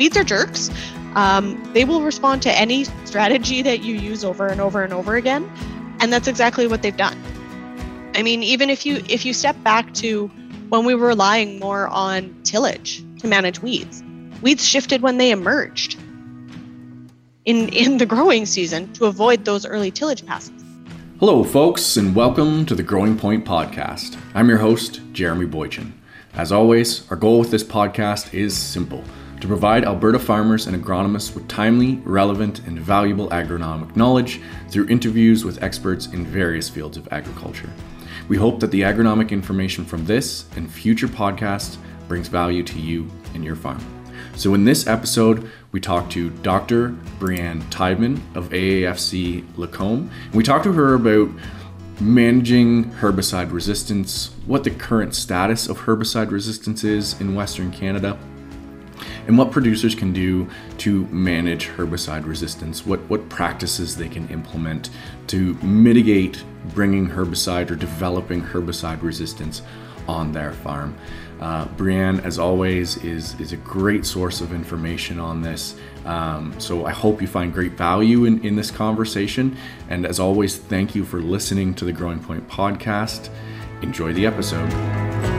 weeds are jerks. Um, they will respond to any strategy that you use over and over and over again, and that's exactly what they've done. I mean, even if you if you step back to when we were relying more on tillage to manage weeds, weeds shifted when they emerged in in the growing season to avoid those early tillage passes. Hello, folks, and welcome to the Growing Point Podcast. I'm your host, Jeremy Boychyn. As always, our goal with this podcast is simple to provide Alberta farmers and agronomists with timely, relevant, and valuable agronomic knowledge through interviews with experts in various fields of agriculture. We hope that the agronomic information from this and future podcasts brings value to you and your farm. So, in this episode, we talked to Dr. Breanne Tidemann of AAFC Lacombe. And we talked to her about managing herbicide resistance, what the current status of herbicide resistance is in Western Canada, and what producers can do to manage herbicide resistance, what, what practices they can implement to mitigate bringing herbicide or developing herbicide resistance on their farm. Uh, as always, is, is a great source of information on this. Um, so I hope you find great value in, in this conversation. And as always, thank you for listening to the Growing Point podcast. Enjoy the episode.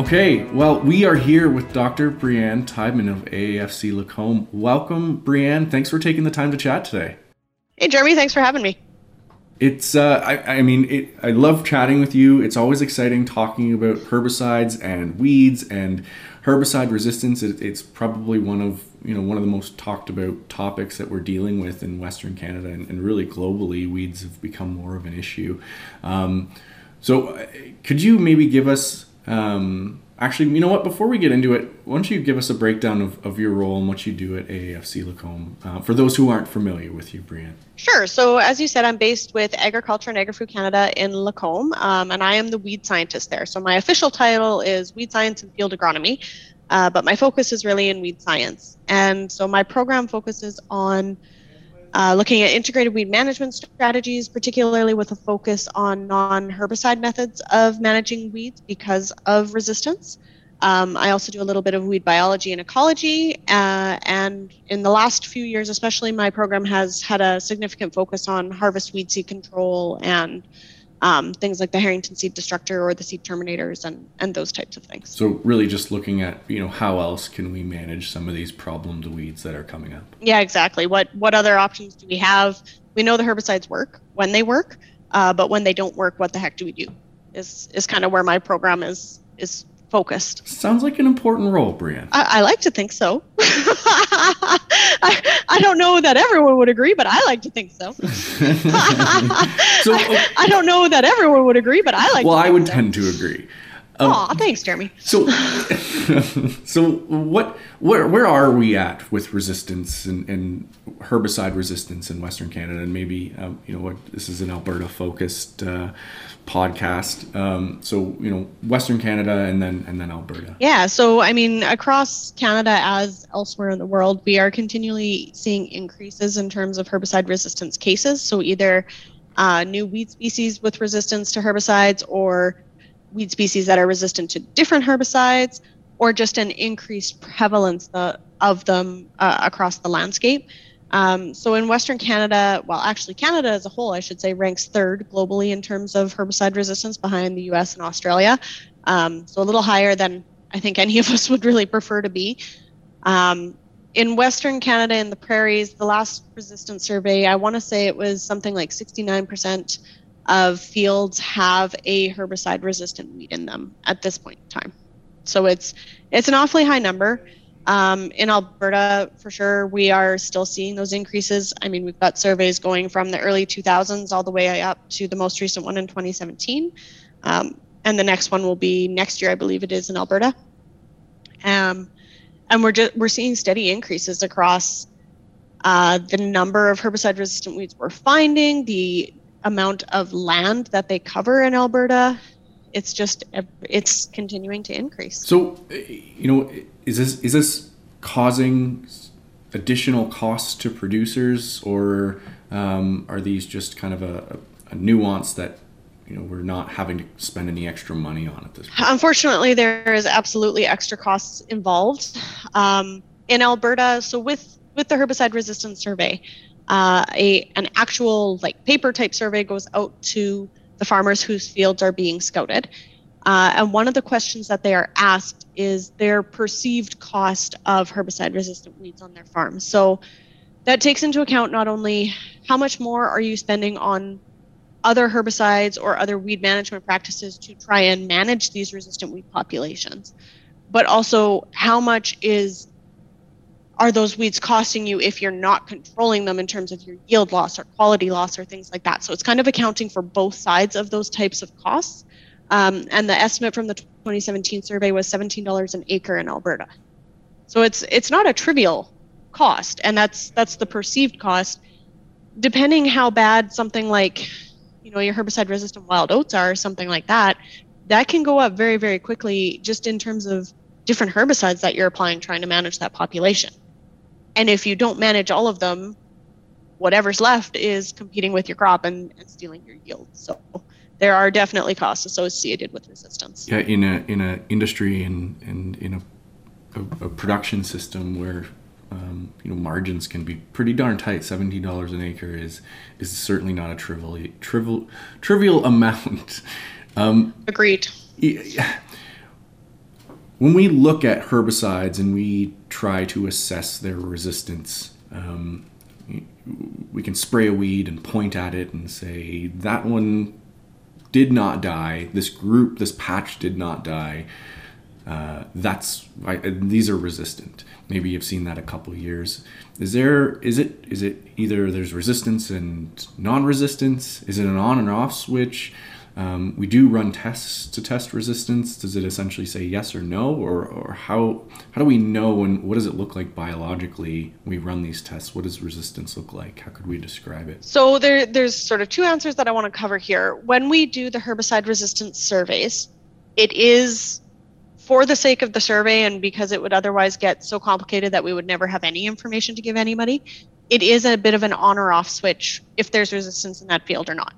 Okay, well, we are here with Dr. Breanne Tidemann of AAFC Lacombe. Welcome, Breanne. Thanks for taking the time to chat today. Hey, Jeremy, thanks for having me it's uh, I, I mean it, I love chatting with you. It's always exciting talking about herbicides and weeds and herbicide resistance. It, it's probably one of you know one of the most talked about topics that we're dealing with in Western Canada and, and really globally. Weeds have become more of an issue. Um, so, uh, could you maybe give us um, Actually, you know what? Before we get into it, why don't you give us a breakdown of, of your role and what you do at AAFC Lacombe uh, for those who aren't familiar with you, Breanne? Sure. So, as you said, I'm based with Agriculture and Agri-Food Canada in Lacombe, um, and I am the weed scientist there. So, my official title is Weed Science and Field Agronomy, uh, but my focus is really in weed science. And so, my program focuses on uh, looking at integrated weed management strategies, particularly with a focus on non herbicide methods of managing weeds because of resistance. Um, I also do a little bit of weed biology and ecology. Uh, and in the last few years, especially, my program has had a significant focus on harvest weed seed control and um, things like the Harrington seed destructor or the seed terminators and, and those types of things. So really just looking at, you know, how else can we manage some of these problem weeds that are coming up? Yeah, exactly. What, what other options do we have? We know the herbicides work when they work, uh, but when they don't work, what the heck do we do? Is, is kind of where my program is, is focused. Sounds like an important role, Breanne. I, I like to think so. I, I, don't know that everyone would agree, but I like to think so. so I, I, don't know that everyone would agree, but I like. Well, I would so. tend to agree. Um, Aw, thanks, Jeremy. So, so what? Where where are we at with resistance and, and herbicide resistance in Western Canada? And maybe um, you know what this is an Alberta focused uh, podcast. Um, so you know Western Canada and then and then Alberta. Yeah. So I mean, across Canada as elsewhere in the world, we are continually seeing increases in terms of herbicide resistance cases. So either uh, new weed species with resistance to herbicides or weed species that are resistant to different herbicides or just an increased prevalence of them uh, across the landscape. Um, so in Western Canada, well, actually Canada as a whole, I should say, ranks third globally in terms of herbicide resistance behind the U.S. and Australia. Um, so a little higher than I think any of us would really prefer to be. Um, in Western Canada, in the prairies, the last resistance survey, I want to say it was something like 69% of fields have a herbicide resistant weed in them at this point in time. So it's it's an awfully high number. Um, in Alberta, for sure, we are still seeing those increases. I mean, we've got surveys going from the early 2000s all the way up to the most recent one in 2017. Um, and the next one will be next year, I believe it is in Alberta. Um, and we're just we're seeing steady increases across uh, the number of herbicide resistant weeds we're finding, the amount of land that they cover in Alberta, it's just it's continuing to increase. So, you know, is this is this causing additional costs to producers, or um, are these just kind of a, a nuance that you know we're not having to spend any extra money on at this point? Unfortunately, there is absolutely extra costs involved um, in Alberta. So with with the herbicide resistance survey, uh, a an actual like paper type survey goes out to the farmers whose fields are being scouted. Uh, and one of the questions that they are asked is their perceived cost of herbicide resistant weeds on their farm. So that takes into account not only how much more are you spending on other herbicides or other weed management practices to try and manage these resistant weed populations, but also how much is are those weeds costing you if you're not controlling them in terms of your yield loss or quality loss or things like that. So it's kind of accounting for both sides of those types of costs. Um, and the estimate from the 2017 survey was $17 an acre in Alberta. So it's it's not a trivial cost, and that's that's the perceived cost. Depending how bad something like, you know, your herbicide-resistant wild oats are, or something like that, that can go up very very quickly just in terms of different herbicides that you're applying trying to manage that population. And if you don't manage all of them, whatever's left is competing with your crop and, and stealing your yield. So there are definitely costs associated with resistance. Yeah, in a in a industry and and in a, a, a production system where um, you know margins can be pretty darn tight. Seventeen dollars an acre is is certainly not a trivial trivial trivial amount. Um, Agreed. When we look at herbicides and we try to assess their resistance, um, we can spray a weed and point at it and say that one did not die. This group, this patch did not die. Uh, that's I, these are resistant. Maybe you've seen that a couple years. Is there is it is it either there's resistance and non-resistance? Is it an on and off switch? Um, we do run tests to test resistance. Does it essentially say yes or no, or, or how how do we know and what does it look like biologically? we run these tests. What does resistance look like? How could we describe it? So there there's sort of two answers that I want to cover here. When we do the herbicide resistance surveys, it is for the sake of the survey and because it would otherwise get so complicated that we would never have any information to give anybody. It is a bit of an on or off switch if there's resistance in that field or not.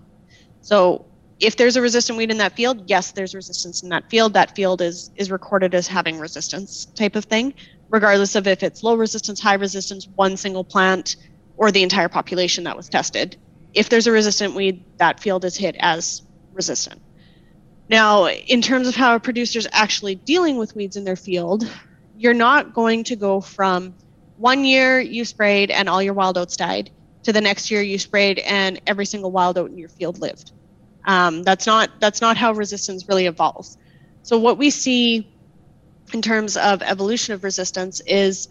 So if there's a resistant weed in that field, yes, there's resistance in that field. That field is is recorded as having resistance type of thing, regardless of if it's low resistance, high resistance, one single plant, or the entire population that was tested. If there's a resistant weed, that field is hit as resistant. Now, in terms of how a producer's actually dealing with weeds in their field, you're not going to go from one year you sprayed and all your wild oats died to the next year you sprayed and every single wild oat in your field lived um, that's not that's not how resistance really evolves. So what we see in terms of evolution of resistance is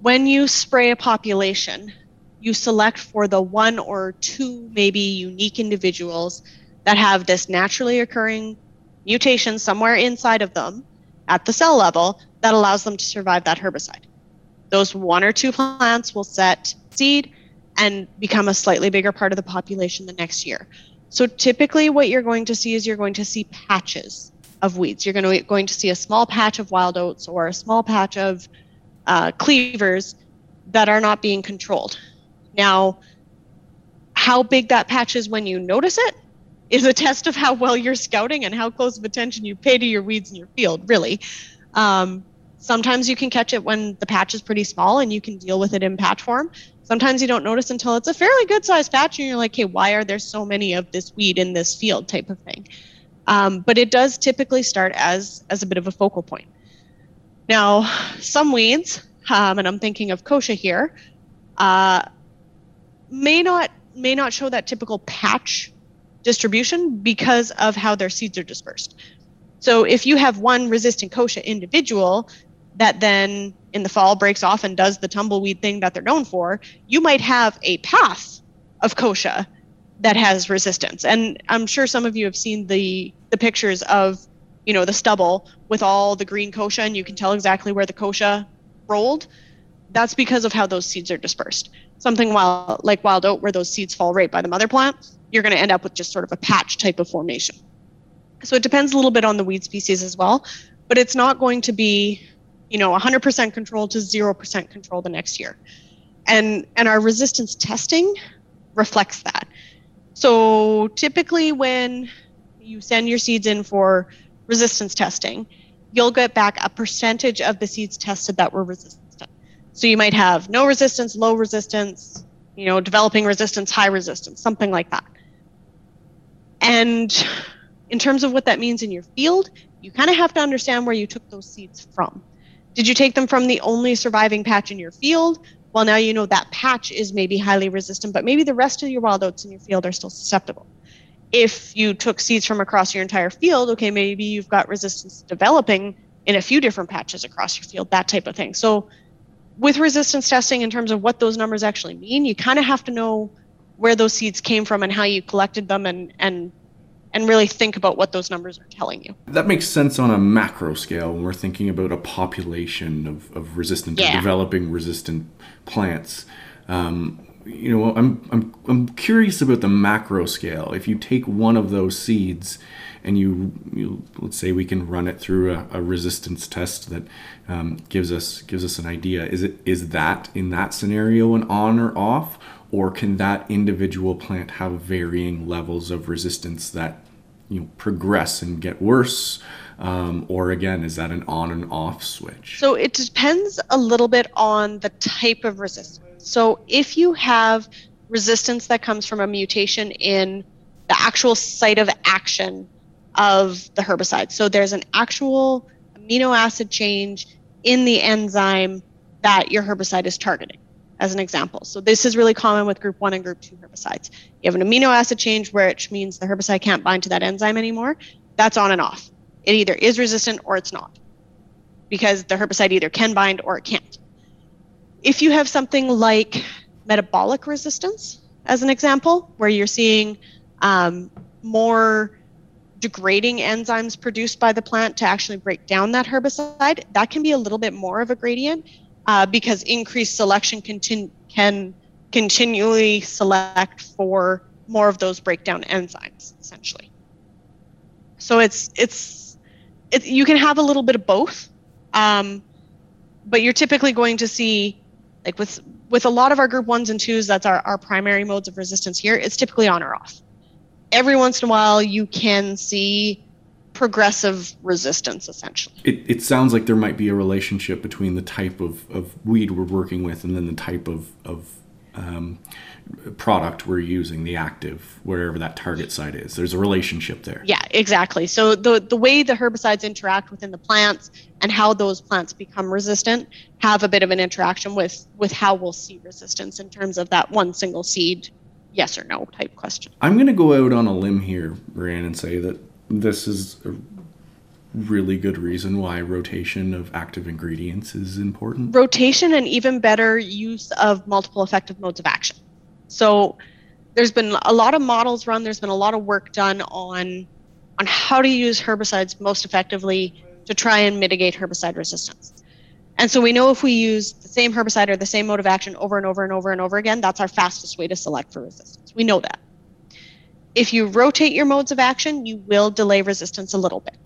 when you spray a population, you select for the one or two maybe unique individuals that have this naturally occurring mutation somewhere inside of them at the cell level that allows them to survive that herbicide. Those one or two plants will set seed and become a slightly bigger part of the population the next year. So typically what you're going to see is you're going to see patches of weeds. You're going to, going to see a small patch of wild oats or a small patch of uh, cleavers that are not being controlled. Now, how big that patch is when you notice it is a test of how well you're scouting and how close of attention you pay to your weeds in your field, really. Um, sometimes you can catch it when the patch is pretty small and you can deal with it in patch form sometimes you don't notice until it's a fairly good sized patch and you're like, hey, why are there so many of this weed in this field type of thing. Um, but it does typically start as as a bit of a focal point. Now, some weeds, um, and I'm thinking of kochia here, uh, may not may not show that typical patch distribution because of how their seeds are dispersed. So if you have one resistant kochia individual that then in the fall breaks off and does the tumbleweed thing that they're known for, you might have a path of kochia that has resistance. And I'm sure some of you have seen the the pictures of, you know, the stubble with all the green kochia and you can tell exactly where the kochia rolled. That's because of how those seeds are dispersed. Something wild like wild oat where those seeds fall right by the mother plant, you're going to end up with just sort of a patch type of formation. So it depends a little bit on the weed species as well, but it's not going to be you know 100% control to 0% control the next year and and our resistance testing reflects that so typically when you send your seeds in for resistance testing, you'll get back a percentage of the seeds tested that were resistant. So you might have no resistance, low resistance, you know, developing resistance, high resistance, something like that. And in terms of what that means in your field, you kind of have to understand where you took those seeds from. Did you take them from the only surviving patch in your field? Well, now you know that patch is maybe highly resistant, but maybe the rest of your wild oats in your field are still susceptible. If you took seeds from across your entire field, okay, maybe you've got resistance developing in a few different patches across your field, that type of thing. So, with resistance testing, in terms of what those numbers actually mean, you kind of have to know where those seeds came from and how you collected them and, and and really think about what those numbers are telling you. That makes sense on a macro scale when we're thinking about a population of, of resistant yeah. or developing resistant plants. Um, you know, I'm, I'm, I'm curious about the macro scale. If you take one of those seeds and you, you let's say we can run it through a, a resistance test that um, gives us gives us an idea. Is it is that in that scenario an on or off, or can that individual plant have varying levels of resistance that you know progress and get worse? Um, or again is that an on and off switch? So it depends a little bit on the type of resistance so if you have resistance that comes from a mutation in the actual site of action of the herbicide so there's an actual amino acid change in the enzyme that your herbicide is targeting as an example. So this is really common with group one and group two herbicides. You have an amino acid change, which means the herbicide can't bind to that enzyme anymore. That's on and off. It either is resistant or it's not, because the herbicide either can bind or it can't. If you have something like metabolic resistance, as an example, where you're seeing um, more degrading enzymes produced by the plant to actually break down that herbicide, that can be a little bit more of a gradient uh, because increased selection can continually select for more of those breakdown enzymes, essentially. So it's it's it, you can have a little bit of both, um, but you're typically going to see like with with a lot of our group ones and twos, that's our, our primary modes of resistance here. It's typically on or off. Every once in a while, you can see progressive resistance essentially. It, it sounds like there might be a relationship between the type of, of weed we're working with and then the type of, of um, product we're using, the active, wherever that target site is. There's a relationship there. Yeah, exactly. So the, the way the herbicides interact within the plants and how those plants become resistant have a bit of an interaction with, with how we'll see resistance in terms of that one single seed yes or no type question. I'm going to go out on a limb here, Breanne, and say that this is a really good reason why rotation of active ingredients is important. Rotation and even better use of multiple effective modes of action. So there's been a lot of models run, there's been a lot of work done on on how to use herbicides most effectively to try and mitigate herbicide resistance. And so we know if we use the same herbicide or the same mode of action over and over and over and over again, that's our fastest way to select for resistance. We know that. If you rotate your modes of action, you will delay resistance a little bit.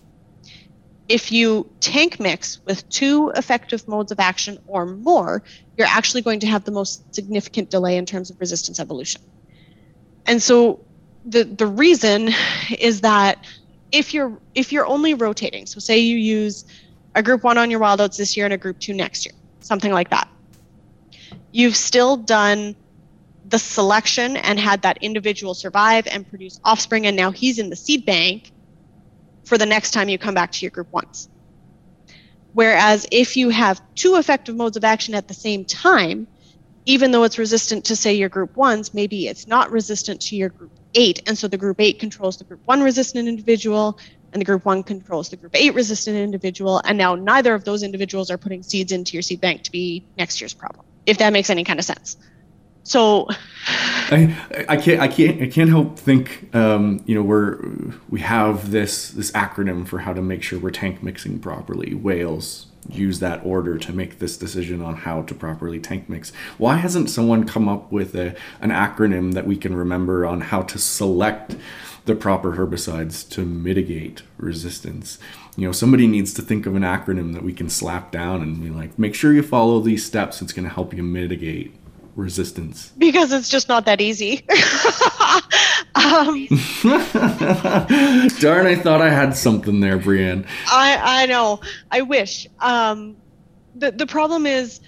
If you tank mix with two effective modes of action or more, you're actually going to have the most significant delay in terms of resistance evolution. And so the the reason is that if you're if you're only rotating, so say you use a group one on your wild oats this year and a group two next year, something like that. You've still done the selection and had that individual survive and produce offspring and now he's in the seed bank for the next time you come back to your group ones whereas if you have two effective modes of action at the same time even though it's resistant to say your group ones maybe it's not resistant to your group eight. And so the group eight controls the group one resistant individual and the group one controls the group eight resistant individual. And now neither of those individuals are putting seeds into your seed bank to be next year's problem if that makes any kind of sense so I, I can't I can't I can't help think um, you know we're we have this this acronym for how to make sure we're tank mixing properly. WALES use that order to make this decision on how to properly tank mix. Why hasn't someone come up with a an acronym that we can remember on how to select the proper herbicides to mitigate resistance? You know, somebody needs to think of an acronym that we can slap down and be like, make sure you follow these steps. It's going to help you mitigate resistance? Because it's just not that easy. um, Darn, I thought I had something there, Breanne. I I know. I wish. Um, the the problem is,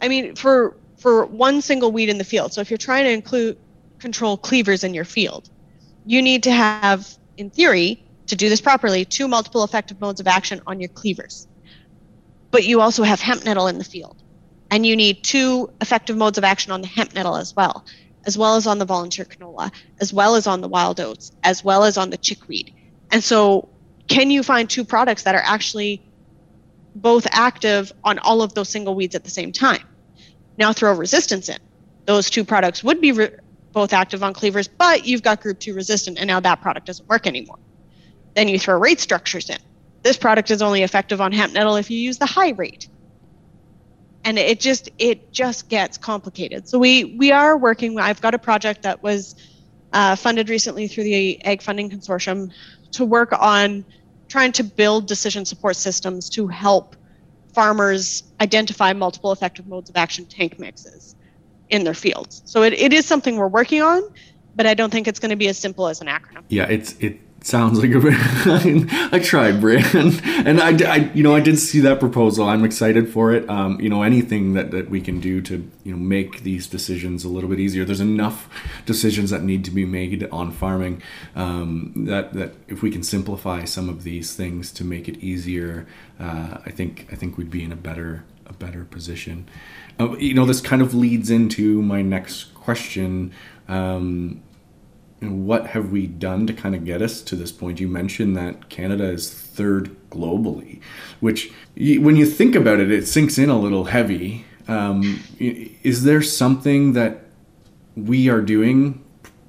I mean, for for one single weed in the field. So if you're trying to include control cleavers in your field, you need to have, in theory, to do this properly, two multiple effective modes of action on your cleavers. But you also have hemp nettle in the field, and you need two effective modes of action on the hemp nettle as well, as well as on the volunteer canola, as well as on the wild oats, as well as on the chickweed. And so, can you find two products that are actually both active on all of those single weeds at the same time? Now throw resistance in. Those two products would be re- both active on cleavers, but you've got group 2 resistant, and now that product doesn't work anymore. Then you throw rate structures in. This product is only effective on hemp nettle if you use the high rate. And it just it just gets complicated. So we we are working. I've got a project that was uh, funded recently through the Ag Funding Consortium to work on trying to build decision support systems to help farmers identify multiple effective modes of action tank mixes in their fields. So it, it is something we're working on, but I don't think it's going to be as simple as an acronym. Yeah, it's it sounds like a brand. I tried, Brian, and I, I, you know I did see that proposal. I'm excited for it. Um, you know anything that, that we can do to you know make these decisions a little bit easier. There's enough decisions that need to be made on farming um, that that if we can simplify some of these things to make it easier, uh, I think I think we'd be in a better a better position. Uh, you know this kind of leads into my next question. Um, what have we done to kind of get us to this point? You mentioned that Canada is third globally, which when you think about it, it sinks in a little heavy. Um, is there something that we are doing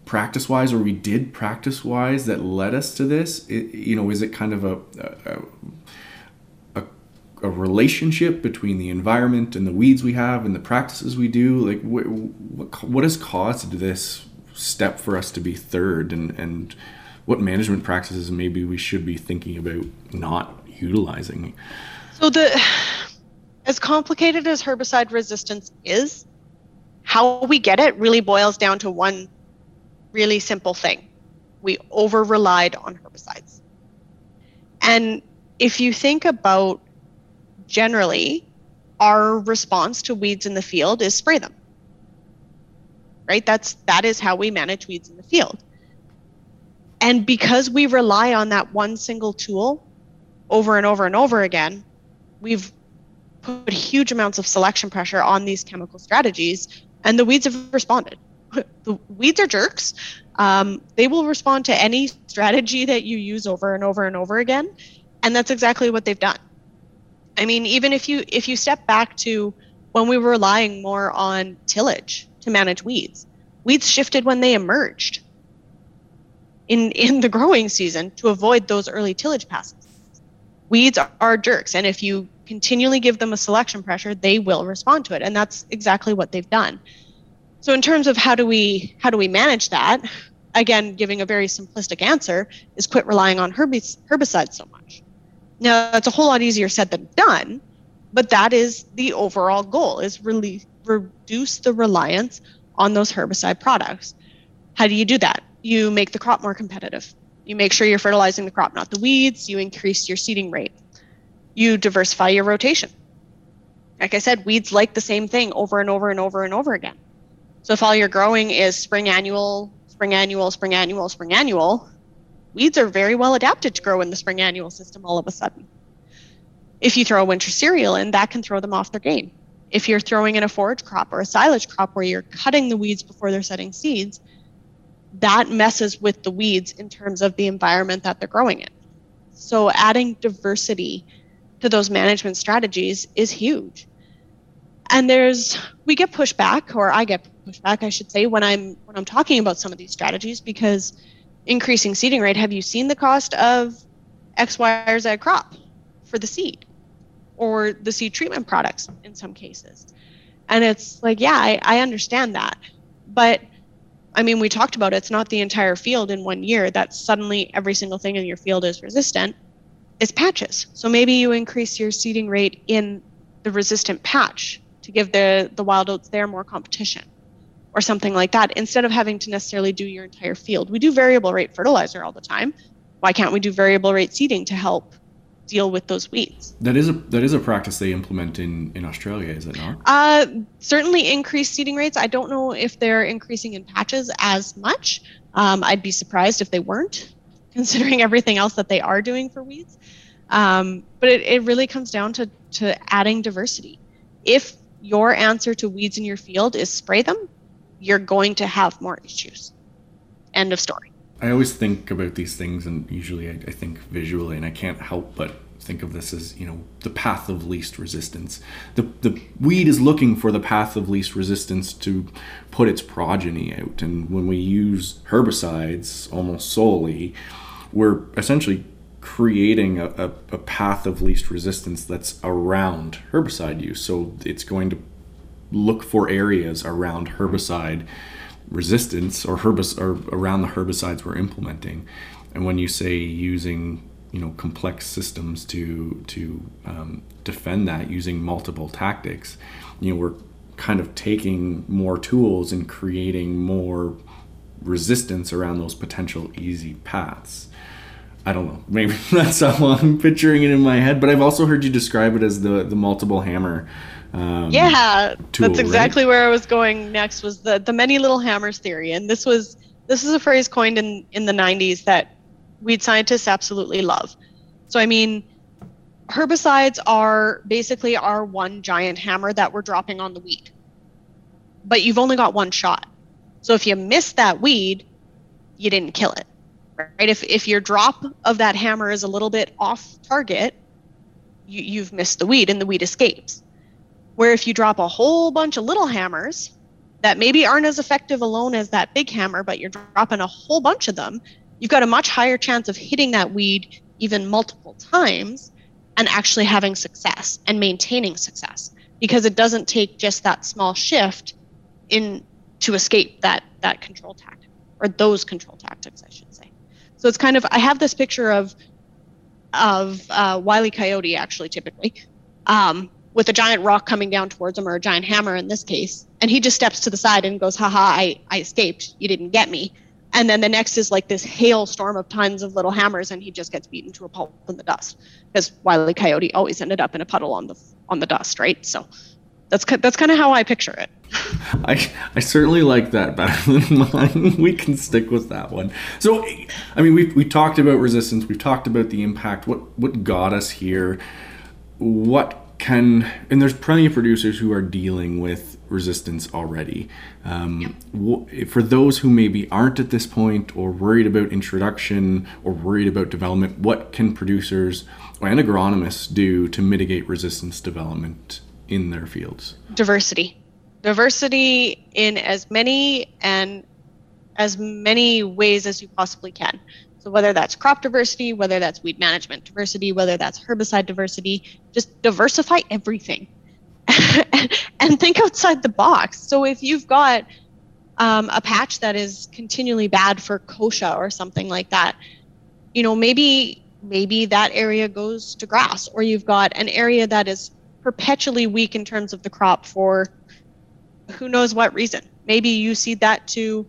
practice wise or we did practice wise that led us to this? It, you know, is it kind of a, a, a, a relationship between the environment and the weeds we have and the practices we do? Like, what, what, what has caused this step for us to be third and and what management practices maybe we should be thinking about not utilizing. So the as complicated as herbicide resistance is how we get it really boils down to one really simple thing. We over relied on herbicides. And if you think about generally our response to weeds in the field is spray them right? That's that is how we manage weeds in the field. And because we rely on that one single tool over and over and over again, we've put huge amounts of selection pressure on these chemical strategies, and the weeds have responded. The weeds are jerks. Um, they will respond to any strategy that you use over and over and over again, and that's exactly what they've done. I mean, even if you if you step back to when we were relying more on tillage to manage weeds. Weeds shifted when they emerged in, in the growing season to avoid those early tillage passes. Weeds are, are jerks, and if you continually give them a selection pressure, they will respond to it, and that's exactly what they've done. So, in terms of how do we how do we manage that? Again, giving a very simplistic answer is quit relying on herbicides so much. Now, that's a whole lot easier said than done, but that is the overall goal: is really reduce the reliance on those herbicide products. How do you do that? You make the crop more competitive. You make sure you're fertilizing the crop, not the weeds. You increase your seeding rate. You diversify your rotation. Like I said, weeds like the same thing over and over and over and over again. So if all you're growing is spring annual, spring annual, spring annual, spring annual, weeds are very well adapted to grow in the spring annual system all of a sudden. If you throw a winter cereal in, that can throw them off their game if you're throwing in a forage crop or a silage crop where you're cutting the weeds before they're setting seeds, that messes with the weeds in terms of the environment that they're growing in. So adding diversity to those management strategies is huge. And there's we get pushback, or I get pushback, I should say, when I'm when I'm talking about some of these strategies because increasing seeding rate, have you seen the cost of X, Y, or Z crop for the seed? Or the seed treatment products in some cases. And it's like, yeah, I, I understand that. But I mean, we talked about it, it's not the entire field in one year that suddenly every single thing in your field is resistant. It's patches. So maybe you increase your seeding rate in the resistant patch to give the, the wild oats there more competition. or something like that instead of having to necessarily do your entire field. We do variable rate fertilizer all the time. Why can't we do variable rate seeding to help deal with those weeds? That is a that is a practice they implement in in Australia, is it not? Uh, certainly increased seeding rates. I don't know if they're increasing in patches as much. Um, I'd be surprised if they weren't, considering everything else that they are doing for weeds. Um, but it, it really comes down to to adding diversity. If your answer to weeds in your field is spray them, you're going to have more issues. End of story. I always think about these things, and usually I, I, think visually, and I can't help but think of this as you know the path of least resistance. The the weed is looking for the path of least resistance to put its progeny out, and when we use herbicides almost solely, we're essentially creating a, a, a path of least resistance that's around herbicide use. So it's going to look for areas around herbicide resistance or herbicide or around the herbicides we're implementing. And when you say using you know complex systems to to um, defend that using multiple tactics, you know we're kind of taking more tools and creating more resistance around those potential easy paths. I don't know. Maybe that's how I'm picturing it in my head. But I've also heard you describe it as the the multiple hammer um, yeah, that's exactly right? where I was going next. Was the the many little hammers theory, and this was this is a phrase coined in in the 90s that weed scientists absolutely love. So I mean, herbicides are basically our one giant hammer that we're dropping on the weed, but you've only got one shot. So if you miss that weed, you didn't kill it, right? If if your drop of that hammer is a little bit off target, you, you've missed the weed, and the weed escapes. Where if you drop a whole bunch of little hammers that maybe aren't as effective alone as that big hammer, but you're dropping a whole bunch of them, you've got a much higher chance of hitting that weed even multiple times and actually having success and maintaining success because it doesn't take just that small shift in to escape that that control tactic or those control tactics i should say. So it's kind of i have this picture of of uh, wily coyote actually typically. Um, with a giant rock coming down towards him or a giant hammer in this case. And he just steps to the side and goes, haha, I, I escaped. You didn't get me. And then the next is like this hailstorm of tons of little hammers, and he just gets beaten to a pulp in the dust. Because Wiley Coyote always ended up in a puddle on the on the dust, right? So that's that's kind of how I picture it. I I certainly like that better than mine. we can stick with that one. So, I mean, we we talked about resistance. We've talked about the impact. What what got us here? What can and there's plenty of producers who are dealing with resistance already. Um, yep. for those who maybe aren't at this point or worried about introduction or worried about development what can producers and agronomists do to mitigate resistance development in their fields? Diversity. Diversity in as many and as many ways as you possibly can whether that's crop diversity, whether that's weed management diversity, whether that's herbicide diversity, just diversify everything and think outside the box. So if you've got um, a patch that is continually bad for kochia or something like that, you know, maybe maybe that area goes to grass, or you've got an area that is perpetually weak in terms of the crop for who knows what reason. Maybe you seed that to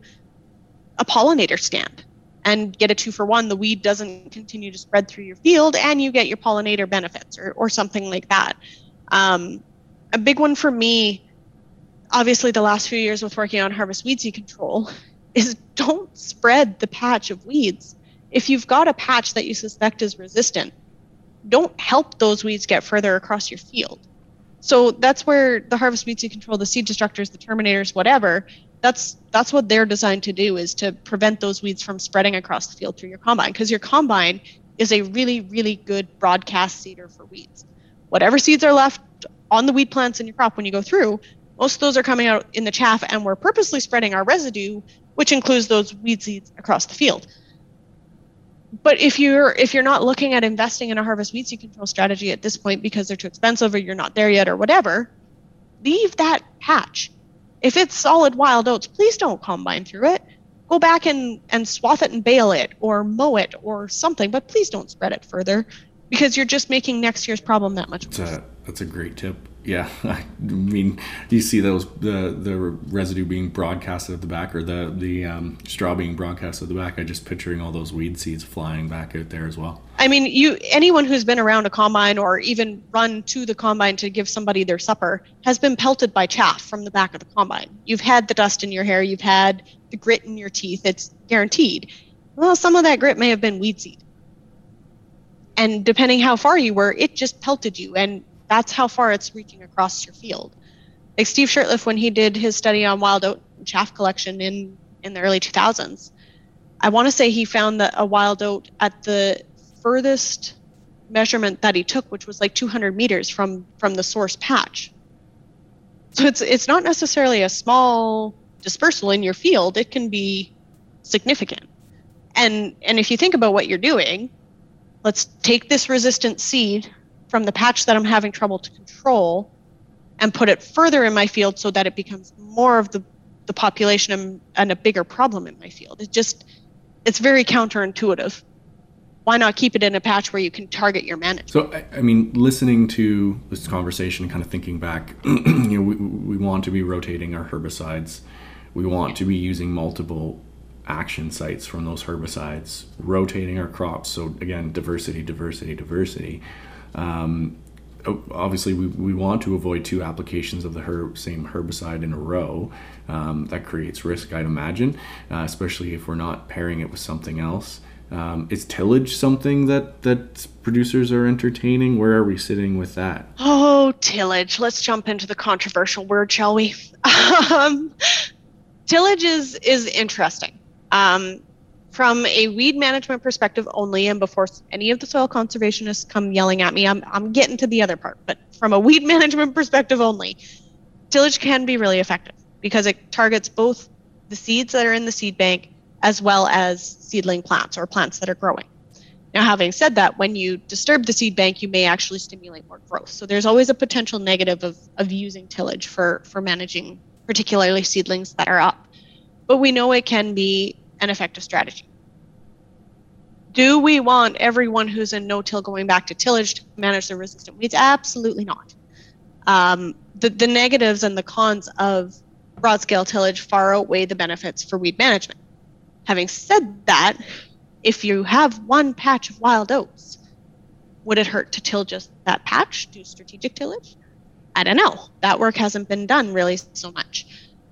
a pollinator stand and get a two for one, the weed doesn't continue to spread through your field and you get your pollinator benefits or, or something like that. Um, a big one for me, obviously, the last few years with working on harvest weed seed control, is don't spread the patch of weeds. If you've got a patch that you suspect is resistant, don't help those weeds get further across your field. So that's where the harvest weed seed control, the seed destructors, the terminators, whatever, that's that's what they're designed to do is to prevent those weeds from spreading across the field through your combine because your combine is a really really good broadcast seeder for weeds. Whatever seeds are left on the weed plants in your crop when you go through most of those are coming out in the chaff and we're purposely spreading our residue which includes those weed seeds across the field. But if you're if you're not looking at investing in a harvest weed seed control strategy at this point because they're too expensive or you're not there yet or whatever leave that patch if it's solid wild oats, please don't combine through it. Go back and, and swath it and bale it or mow it or something, but please don't spread it further because you're just making next year's problem that much worse. That's a, that's a great tip. Yeah, I mean, do you see those the the residue being broadcasted at the back, or the the um, straw being broadcast at the back. I just picturing all those weed seeds flying back out there as well. I mean, you anyone who's been around a combine or even run to the combine to give somebody their supper has been pelted by chaff from the back of the combine. You've had the dust in your hair, you've had the grit in your teeth. It's guaranteed. Well, some of that grit may have been weed seed. And depending how far you were, it just pelted you. And that's how far it's reaching across your field. Like Steve Shirtliffe, when he did his study on wild oat chaff collection in, in the early 2000s, I want to say he found that a wild oat at the furthest measurement that he took, which was like 200 meters from from the source patch. So it's it's not necessarily a small dispersal in your field. It can be significant. And and if you think about what you're doing, let's take this resistant seed from the patch that I'm having trouble to control and put it further in my field so that it becomes more of the, the population and, and a bigger problem in my field. It just, it's very counterintuitive. Why not keep it in a patch where you can target your management? So, I mean, listening to this conversation, and kind of thinking back, you know, we, we want to be rotating our herbicides. We want to be using multiple action sites from those herbicides, rotating our crops. So, again, diversity, diversity, diversity. Um, obviously, we, we want to avoid two applications of the herb, same herbicide in a row. Um, that creates risk, I'd imagine, uh, especially if we're not pairing it with something else. Um, is tillage something that that producers are entertaining? Where are we sitting with that? Oh, tillage. Let's jump into the controversial word, shall we? um, tillage is is interesting. Um, from a weed management perspective only, and before any of the soil conservationists come yelling at me, I'm, I'm getting to the other part. But from a weed management perspective only, tillage can be really effective because it targets both the seeds that are in the seed bank as well as seedling plants or plants that are growing. Now, having said that, when you disturb the seed bank, you may actually stimulate more growth. So there's always a potential negative of, of using tillage for, for managing particularly seedlings that are up. But we know it can be an effective strategy. Do we want everyone who's in no-till going back to tillage to manage their resistant weeds? Absolutely not. Um, the, the negatives and the cons of broad-scale tillage far outweigh the benefits for weed management. Having said that, if you have one patch of wild oats, would it hurt to till just that patch, do strategic tillage? I don't know. That work hasn't been done really so much.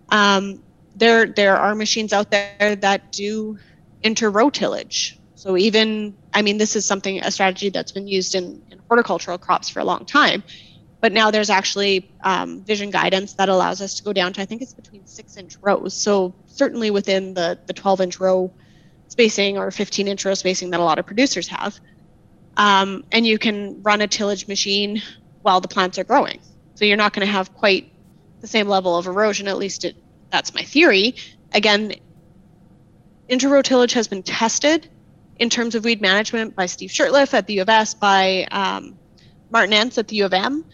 Um, there there are machines out there that do inter-row tillage. So even I mean this is something a strategy that's been used in, in horticultural crops for a long time, but now there's actually um, vision guidance that allows us to go down to I think it's between six inch rows. So certainly within the the 12 inch row spacing or 15 inch row spacing that a lot of producers have, um, and you can run a tillage machine while the plants are growing. So you're not going to have quite the same level of erosion, at least it that's my theory. Again, inter-row tillage has been tested in terms of weed management by Steve Shirtliffe at the U of S, by um, Martin Entz at the U of M,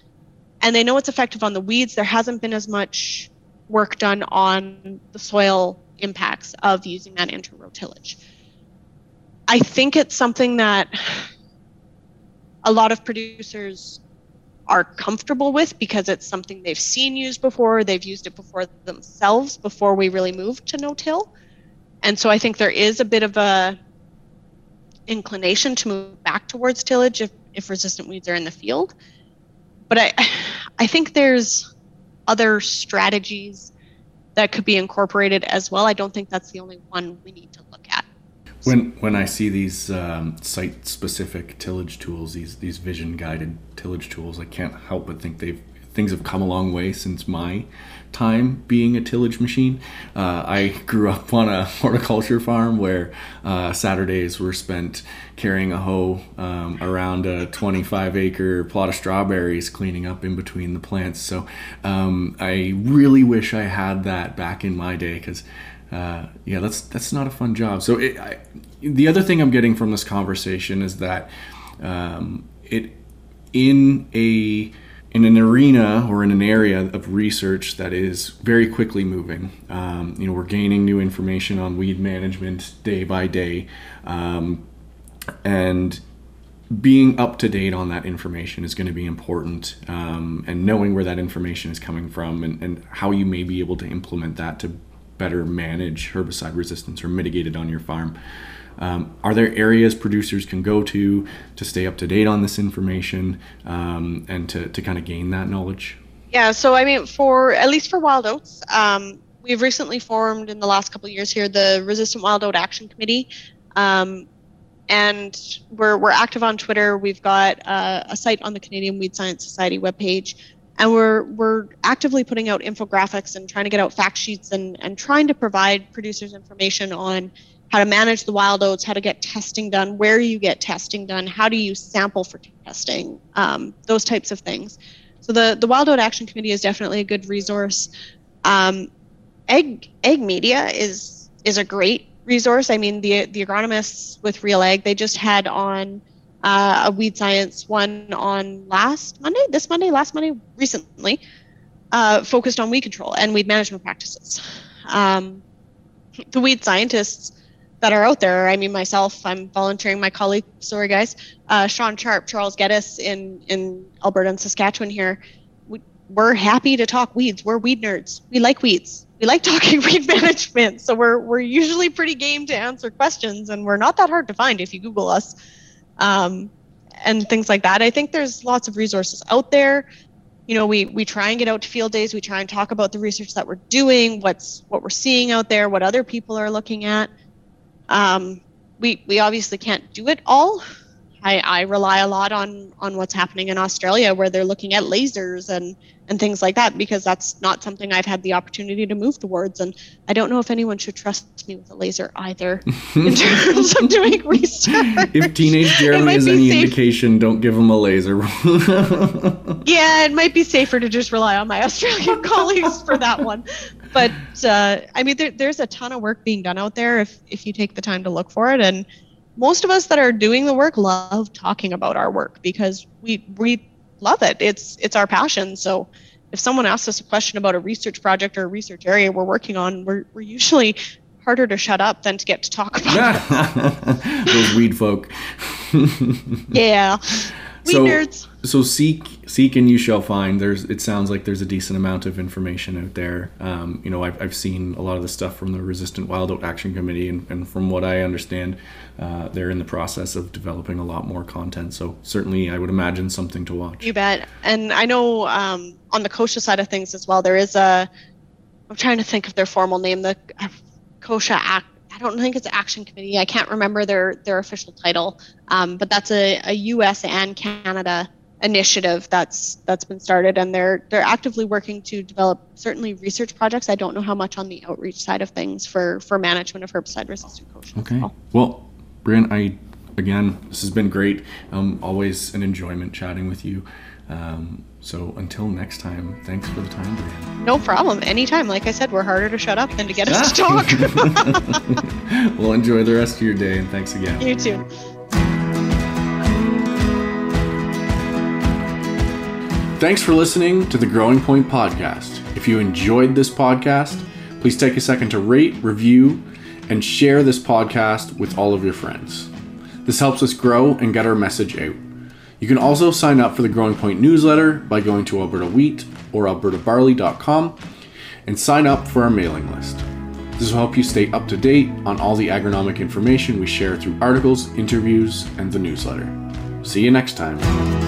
and they know it's effective on the weeds. There hasn't been as much work done on the soil impacts of using that inter-row tillage. I think it's something that a lot of producers are comfortable with because it's something they've seen used before, they've used it before themselves before we really moved to no-till. And so I think there is a bit of a inclination to move back towards tillage if, if resistant weeds are in the field. But I I think there's other strategies that could be incorporated as well. I don't think that's the only one we need to. When when I see these um, site specific tillage tools, these these vision guided tillage tools, I can't help but think they've things have come a long way since my time being a tillage machine. Uh, I grew up on a horticulture farm where uh, Saturdays were spent carrying a hoe um, around a 25 acre plot of strawberries, cleaning up in between the plants. So um, I really wish I had that back in my day because uh, yeah, that's that's not a fun job. So it, I, the other thing I'm getting from this conversation is that um, it in a in an arena or in an area of research that is very quickly moving. Um, you know, we're gaining new information on weed management day by day, um, and being up to date on that information is going to be important um, and knowing where that information is coming from and, and how you may be able to implement that to better manage herbicide resistance or mitigate it on your farm. Um, are there areas producers can go to to stay up to date on this information um, and to, to kind of gain that knowledge? Yeah, so I mean, for at least for wild oats, um, we've recently formed in the last couple years here the Resistant Wild Oat Action Committee. Um, and we're, we're active on Twitter. We've got uh, a site on the Canadian Weed Science Society webpage, and we're we're actively putting out infographics and trying to get out fact sheets and and trying to provide producers information on how to manage the wild oats, how to get testing done, where you get testing done, how do you sample for testing, um, those types of things. So the the Wild Oat Action Committee is definitely a good resource. Um, ag ag media is is a great resource. I mean, the the agronomists with Real Ag, they just had on uh, a weed science one on last Monday, this Monday, last Monday, recently, uh, focused on weed control and weed management practices. Um, the weed scientists that are out there, I mean, myself, I'm volunteering my colleagues, sorry guys, uh, Shaun Sharpe, Charles Geddes in, in Alberta and Saskatchewan here, we, we're happy to talk weeds. We're weed nerds. We like weeds we like talking weed management, so we're we're usually pretty game to answer questions, and we're not that hard to find if you Google us, um, and things like that. I think there's lots of resources out there. You know, we we try and get out to field days. We try and talk about the research that we're doing, what's what we're seeing out there, what other people are looking at. Um, we we obviously can't do it all. I, I rely a lot on on what's happening in Australia, where they're looking at lasers and and things like that because that's not something I've had the opportunity to move towards. And I don't know if anyone should trust me with a laser either in terms of doing research. If teenage Jeremy is any safe. indication, don't give him a laser. yeah, it might be safer to just rely on my Australian colleagues for that one. But uh, I mean, there, there's a ton of work being done out there if if you take the time to look for it and most of us that are doing the work love talking about our work because we we love it. It's it's our passion. So if someone asks us a question about a research project or a research area we're working on, we're we're usually harder to shut up than to get to talk about Yeah. Those weed folk. yeah. Weed so, nerds. So seek seek and you shall find. There's it sounds like there's a decent amount of information out there. Um, you know, I've, I've seen a lot of the stuff from the Resistant Wild Oat Action Committee, and, and from what I understand, uh, they're in the process of developing a lot more content. So certainly, I would imagine something to watch. You bet. And I know um, on the kochia side of things as well, there is a. I'm trying to think of their formal name. The kochia Act. I don't think it's Action Committee. I can't remember their their official title, um, but that's a, a U.S. and Canada initiative that's that's been started and they're they're actively working to develop certainly research projects i don't know how much on the outreach side of things for for management of herbicide resistant okay well. well Breanne, I again, this has been great. Um, always an enjoyment chatting with you. Um, so until next time, thanks for the time, Breanne. No problem. Anytime. Like I said, we're harder to shut up than to get us to talk. well, enjoy the rest of your day, and thanks again. You too. Thanks for listening to the Growing Point Podcast. If you enjoyed this podcast, please take a second to rate, review, and share this podcast with all of your friends. This helps us grow and get our message out. You can also sign up for the Growing Point newsletter by going to Alberta Wheat or albertabarley.com and sign up for our mailing list. This will help you stay up to date on all the agronomic information we share through articles, interviews, and the newsletter. See you next time.